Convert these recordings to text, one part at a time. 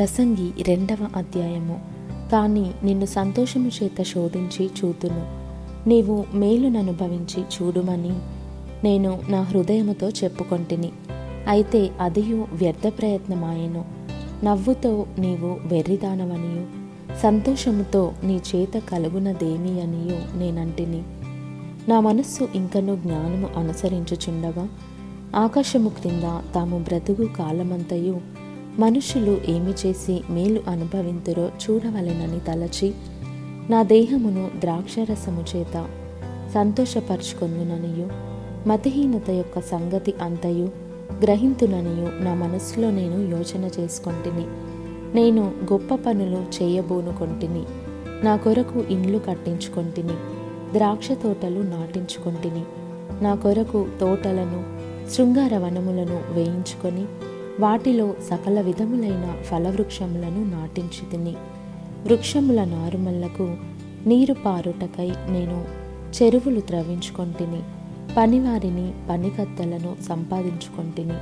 ప్రసంగి రెండవ అధ్యాయము. కానీ నిన్ను సంతోషము చేత శోధించి చూతును. నీవు మేలుననుభవించి చూడుమని నేను నా హృదయముతో చెప్పుకొంటిని. అయితే అదియు వ్యర్థ ప్రయత్నమాయను. నవ్వుతో నీవు వెర్రిదానవనియు. సంతోషముతో నీ చేత కలుగునదేమి అనియు నేనంటిని. నా మనస్సు ఇంకనూ జ్ఞానము అనుసరించుచుండగా ఆకాశము క్రింద తాము బ్రతుకు కాలమంతయు మనుషులు ఏమి చేసి మేలు అనుభవింతురో చూడవలెనని తలచి నా దేహమును ద్రాక్షరసము చేత సంతోషపరుచుకొందుననియు మతిహీనత యొక్క సంగతి అంతయు గ్రహింతుననియు నా మనస్సులో నేను యోచన చేసుకొంటిని. నేను గొప్ప పనులు చేయబోనుకొంటిని. నా కొరకు ఇండ్లు కట్టించుకొంటిని. ద్రాక్ష తోటలు నాటించుకొంటిని. నా కొరకు తోటలను శృంగార వనములను వేయించుకొని వాటిలో సకల విధములైన ఫలవృక్షములను నాటించి తిని వృక్షముల నారుమల్లకు నీరు పారుటకై నేను చెరువులు త్రవించుకొంటిని పనివారిని పనికత్తెలను సంపాదించుకొంటిని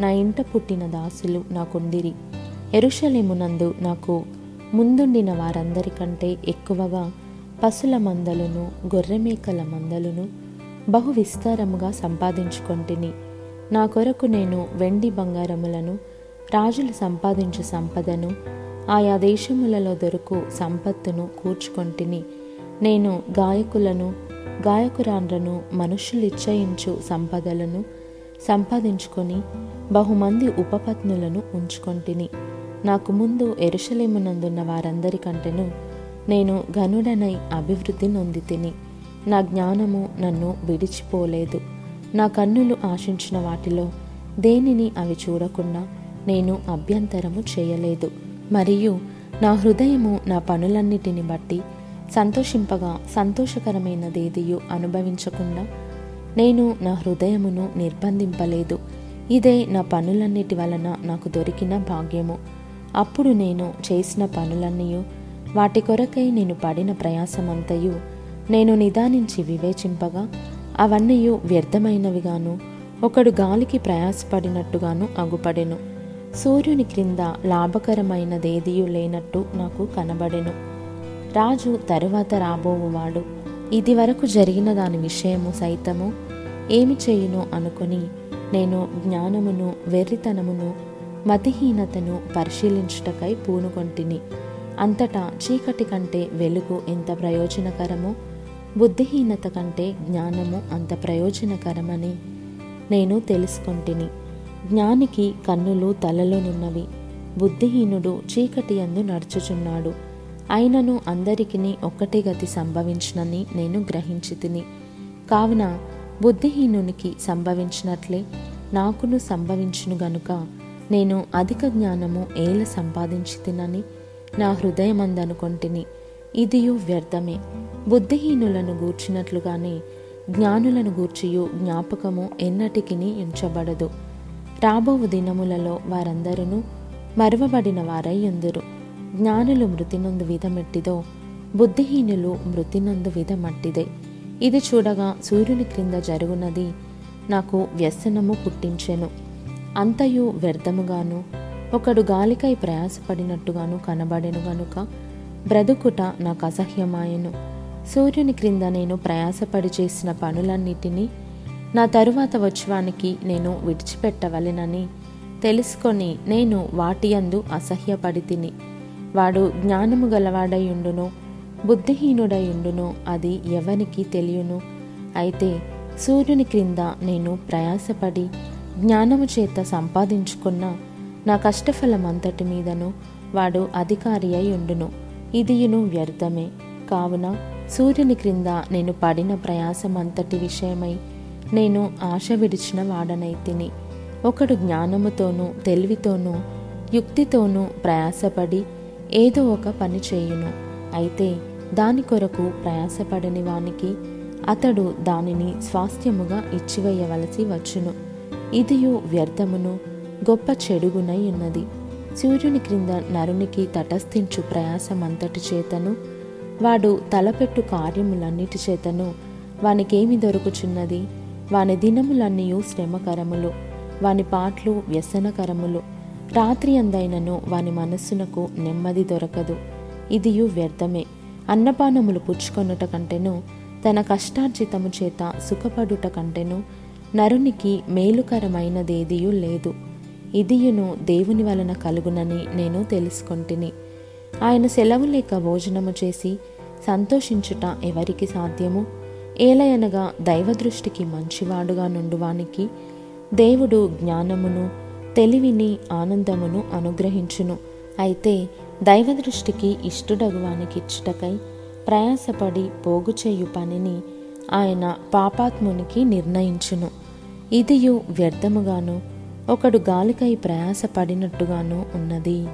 నా ఇంట పుట్టిన దాసులు నాకుండిరి. ఎరుషలేమునందు నాకు ముందుండిన వారందరికంటే ఎక్కువగా పశుల మందలను గొర్రెమేకల మందలను బహు విస్తారముగా సంపాదించుకొంటిని నా కొరకు నేను వెండి బంగారములను రాజులు సంపాదించు సంపదను ఆయా దేశములలో దొరుకు సంపత్తును కూర్చుకొంటిని. నేను గాయకులను గాయకురాండ్రను మనుషులు ఇచ్చయించు సంపదలను సంపాదించుకొని బహుమంది ఉపపత్నులను ఉంచుకొంటిని. నాకు ముందు ఎరుషలేమునందున్న వారందరికంటేను నేను ఘనుడనై అభివృద్ధి నొంది తిని నా జ్ఞానము నన్ను విడిచిపోలేదు. నా కన్నులు ఆశించిన వాటిలో దేనిని అవి చూడకుండా నేను అభ్యంతరము చేయలేదు. మరియు నా హృదయము నా పనులన్నిటిని బట్టి సంతోషింపగా సంతోషకరమైనదేదియు అనుభవించకుండా నేను నా హృదయమును నిర్బంధింపలేదు. ఇదే నా పనులన్నిటి వలన నాకు దొరికిన భాగ్యము. అప్పుడు నేను చేసిన పనులన్నీ వాటి కొరకై నేను పడిన ప్రయాసమంతయు నేను నిదానించి వివేచింపగా అవన్నీ వ్యర్థమైనవిగాను. ఒకడు గాలికి ప్రయాసపడినట్టుగాను అగుపడెను. సూర్యుని క్రింద లాభకరమైనదేదియు లేనట్టు నాకు కనబడెను. రాజు తరువాత రాబోవువాడు. ఇది వరకు జరిగిన దాని విషయము సైతము ఏమి చేయును అనుకొని నేను జ్ఞానమును వెర్రితనమును మతిహీనతను పరిశీలించుటకై పూనుకొంటిని. అంతటా చీకటి కంటే వెలుగు ఎంత ప్రయోజనకరమో? బుద్ధిహీనత కంటే జ్ఞానము అంత ప్రయోజనకరమని నేను తెలుసుకొంటిని. జ్ఞానికి కన్నులు తలలోనున్నవి బుద్ధిహీనుడు చీకటి అందు నడుచుచున్నాడు. అయినను అందరికిని ఒక్కటే గతి సంభవించినని నేను గ్రహించి తిని కావున బుద్ధిహీనునికి సంభవించినట్లే నాకును సంభవించును గనుక నేను అధిక జ్ఞానము ఏల సంపాదించి తినని నా హృదయమందనుకొంటిని. ఇదియు వ్యర్థమే. బుద్ధిహీనులను గూర్చినట్లుగానే జ్ఞానులను గూర్చియు జ్ఞాపకము ఎన్నటికిని ఉంచబడదు. రాబోవు దినములలో వారందరూ మరువబడిన వారై ఉందురు. జ్ఞానులు మృతినందు విధమెట్టిదో బుద్ధిహీనులు మృతినందు విధమట్టిదే. ఇది చూడగా సూర్యుని క్రింద జరుగునది నాకు వ్యసనము పుట్టించెను. అంతయు వ్యర్థముగాను ఒకడు గాలికై ప్రయాసపడినట్టుగాను కనబడెను గనుక బ్రతుకుట నాకు అసహ్యమాయెను సూర్యుని క్రింద నేను ప్రయాసపడి చేసిన పనులన్నిటినీ నా తరువాత వచ్చువానికి నేను విడిచిపెట్టవలెనని తెలుసుకొని నేను వాటియందు అసహ్యపడి తిని వాడు జ్ఞానము గలవాడయుండును బుద్ధిహీనుడయుండును అది ఎవనికి తెలియను. అయితే సూర్యుని క్రింద నేను ప్రయాసపడి జ్ఞానము చేత సంపాదించుకున్న నా కష్టఫలమంతటి మీదను వాడు అధికారి అయి ఉండును ఇదియును వ్యర్థమే. కావున సూర్యుని క్రింద నేను పడిన ప్రయాసమంతటి విషయమై నేను ఆశ విడిచిన వాడనైతిని ఒకడు జ్ఞానముతోనూ తెలివితోనూ యుక్తితోనూ ప్రయాసపడి ఏదో ఒక పని చేయును. అయితే దాని కొరకు ప్రయాసపడని వానికి అతడు దానిని స్వాస్థ్యముగా ఇచ్చివేయవలసి వచ్చును. ఇదియు వ్యర్థమును గొప్ప చెడుగునై ఉన్నది. సూర్యుని క్రింద నరునికి తటస్థించు ప్రయాసమంతటి చేతను వాడు తలపెట్టు కార్యములన్నిటి చేతను. వానికేమి దొరుకుచున్నది? వాని దినములన్నీ శ్రమకరములు వాని పాటలు వ్యసనకరములు. రాత్రి అందైనను వాని మనస్సునకు నెమ్మది దొరకదు. ఇదియు వ్యర్థమే. అన్నపానములు పుచ్చుకొనుట కంటెను తన కష్టార్జితము చేత సుఖపడుట కంటెను నరునికి మేలుకరమైనదేదియూ లేదు. ఇదియును దేవుని వలన కలుగునని నేను తెలుసుకొంటిని. ఆయన సెలవు లేక భోజనము చేసి సంతోషించుట ఎవరికి సాధ్యము? ఏలయనగా దైవదృష్టికి మంచివాడుగా నుండువానికి దేవుడు జ్ఞానమును తెలివిని ఆనందమును అనుగ్రహించును. అయితే దైవదృష్టికి ఇష్టడగువానికి ఇచ్చుటకై ప్రయాసపడి పోగు చేయు పనిని ఆయన పాపాత్మునికి నిర్ణయించును. ఇదియు వ్యర్థముగాను ఒకడు గాలికై ప్రయాసపడినట్టుగాను ఉన్నది.